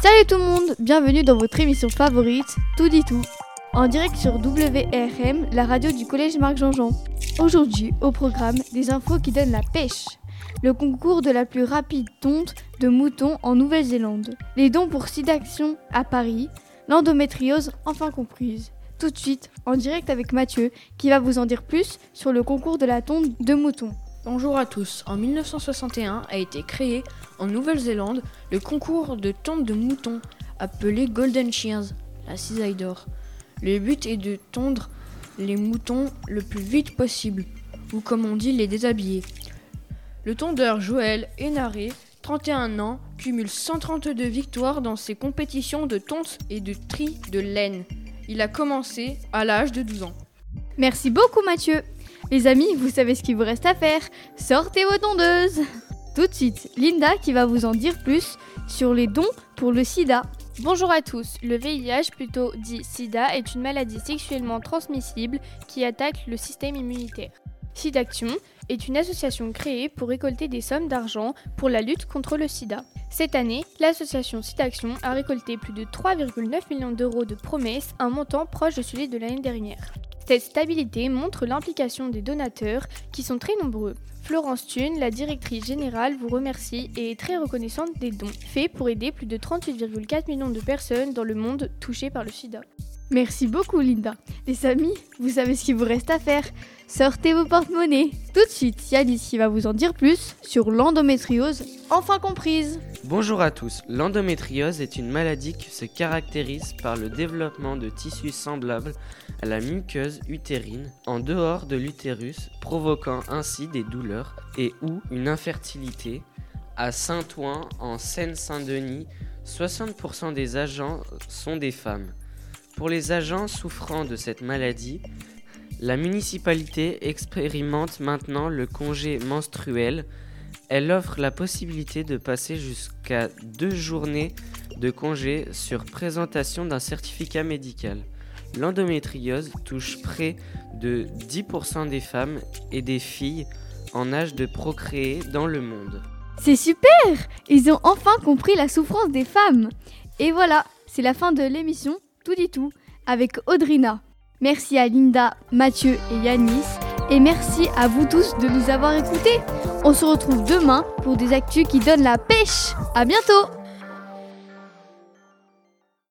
Salut tout le monde, bienvenue dans votre émission favorite, Tout dit tout, en direct sur WRM, la radio du collège Marc Jean-Jean. Aujourd'hui, au programme, des infos qui donnent la pêche. Le concours de la plus rapide tonte de moutons en Nouvelle-Zélande. Les dons pour SIDAction à Paris. L'endométriose enfin comprise. Tout de suite, en direct avec Mathieu, qui va vous en dire plus sur le concours de la tonte de moutons. Bonjour à tous. En 1961 a été créé en Nouvelle-Zélande le concours de tonte de moutons appelé Golden Shears, la cisaille d'or. Le but est de tondre les moutons le plus vite possible, ou comme on dit les déshabiller. Le tondeur Joël Hénaré, 31 ans, cumule 132 victoires dans ses compétitions de tonte et de tri de laine. Il a commencé à l'âge de 12 ans. Merci beaucoup Mathieu. Les amis, vous savez ce qu'il vous reste à faire. Sortez vos tondeuses Tout de suite, Linda qui va vous en dire plus sur les dons pour le sida. Bonjour à tous. Le VIH, plutôt dit SIDA, est une maladie sexuellement transmissible qui attaque le système immunitaire. SIDAction est une association créée pour récolter des sommes d'argent pour la lutte contre le sida. Cette année, l'association SIDAction a récolté plus de 3,9 millions d'euros de promesses, un montant proche de celui de l'année dernière. Cette stabilité montre l'implication des donateurs qui sont très nombreux. Florence Thune, la directrice générale, vous remercie et est très reconnaissante des dons faits pour aider plus de 38,4 millions de personnes dans le monde touchées par le sida. Merci beaucoup Linda. Les amis, vous savez ce qu'il vous reste à faire. Sortez vos porte-monnaies. Tout de suite, Yanis qui va vous en dire plus sur l'endométriose, enfin comprise. Bonjour à tous. L'endométriose est une maladie qui se caractérise par le développement de tissus semblables à la muqueuse utérine en dehors de l'utérus, provoquant ainsi des douleurs et ou une infertilité. À Saint-Ouen, en Seine-Saint-Denis, 60% des agents sont des femmes. Pour les agents souffrant de cette maladie, la municipalité expérimente maintenant le congé menstruel. Elle offre la possibilité de passer jusqu'à deux journées de congé sur présentation d'un certificat médical. L'endométriose touche près de 10% des femmes et des filles en âge de procréer dans le monde. C'est super Ils ont enfin compris la souffrance des femmes. Et voilà, c'est la fin de l'émission Tout dit tout avec Audrina. Merci à Linda, Mathieu et Yanis. Et merci à vous tous de nous avoir écoutés. On se retrouve demain pour des actus qui donnent la pêche. À bientôt